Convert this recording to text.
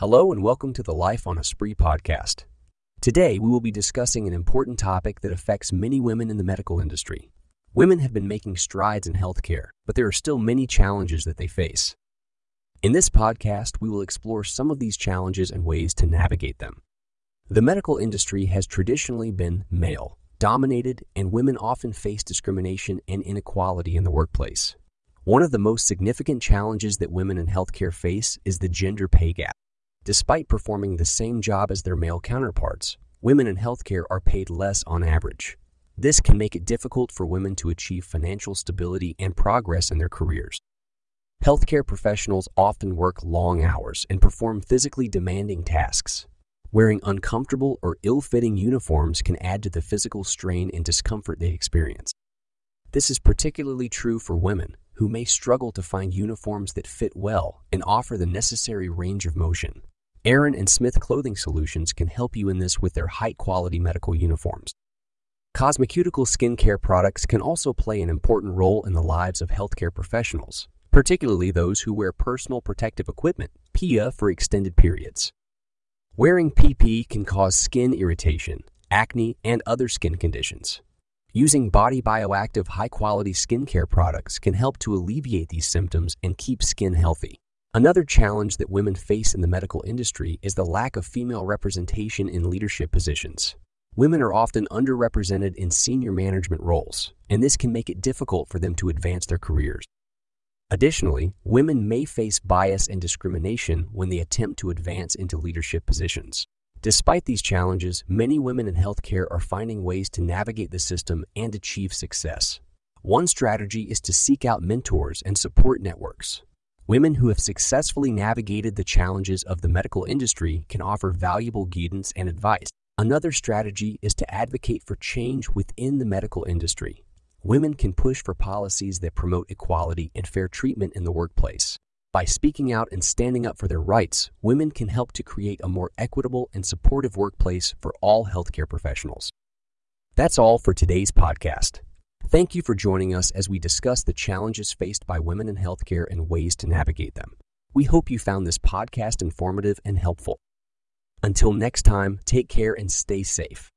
Hello and welcome to the Life on a Spree podcast. Today, we will be discussing an important topic that affects many women in the medical industry. Women have been making strides in healthcare, but there are still many challenges that they face. In this podcast, we will explore some of these challenges and ways to navigate them. The medical industry has traditionally been male dominated, and women often face discrimination and inequality in the workplace. One of the most significant challenges that women in healthcare face is the gender pay gap. Despite performing the same job as their male counterparts, women in healthcare are paid less on average. This can make it difficult for women to achieve financial stability and progress in their careers. Healthcare professionals often work long hours and perform physically demanding tasks. Wearing uncomfortable or ill fitting uniforms can add to the physical strain and discomfort they experience. This is particularly true for women who may struggle to find uniforms that fit well and offer the necessary range of motion. Aaron and Smith Clothing Solutions can help you in this with their high quality medical uniforms. Cosmeceutical skincare products can also play an important role in the lives of healthcare professionals, particularly those who wear personal protective equipment, PPE, for extended periods. Wearing PP can cause skin irritation, acne, and other skin conditions. Using body bioactive high quality skincare products can help to alleviate these symptoms and keep skin healthy. Another challenge that women face in the medical industry is the lack of female representation in leadership positions. Women are often underrepresented in senior management roles, and this can make it difficult for them to advance their careers. Additionally, women may face bias and discrimination when they attempt to advance into leadership positions. Despite these challenges, many women in healthcare are finding ways to navigate the system and achieve success. One strategy is to seek out mentors and support networks. Women who have successfully navigated the challenges of the medical industry can offer valuable guidance and advice. Another strategy is to advocate for change within the medical industry. Women can push for policies that promote equality and fair treatment in the workplace. By speaking out and standing up for their rights, women can help to create a more equitable and supportive workplace for all healthcare professionals. That's all for today's podcast. Thank you for joining us as we discuss the challenges faced by women in healthcare and ways to navigate them. We hope you found this podcast informative and helpful. Until next time, take care and stay safe.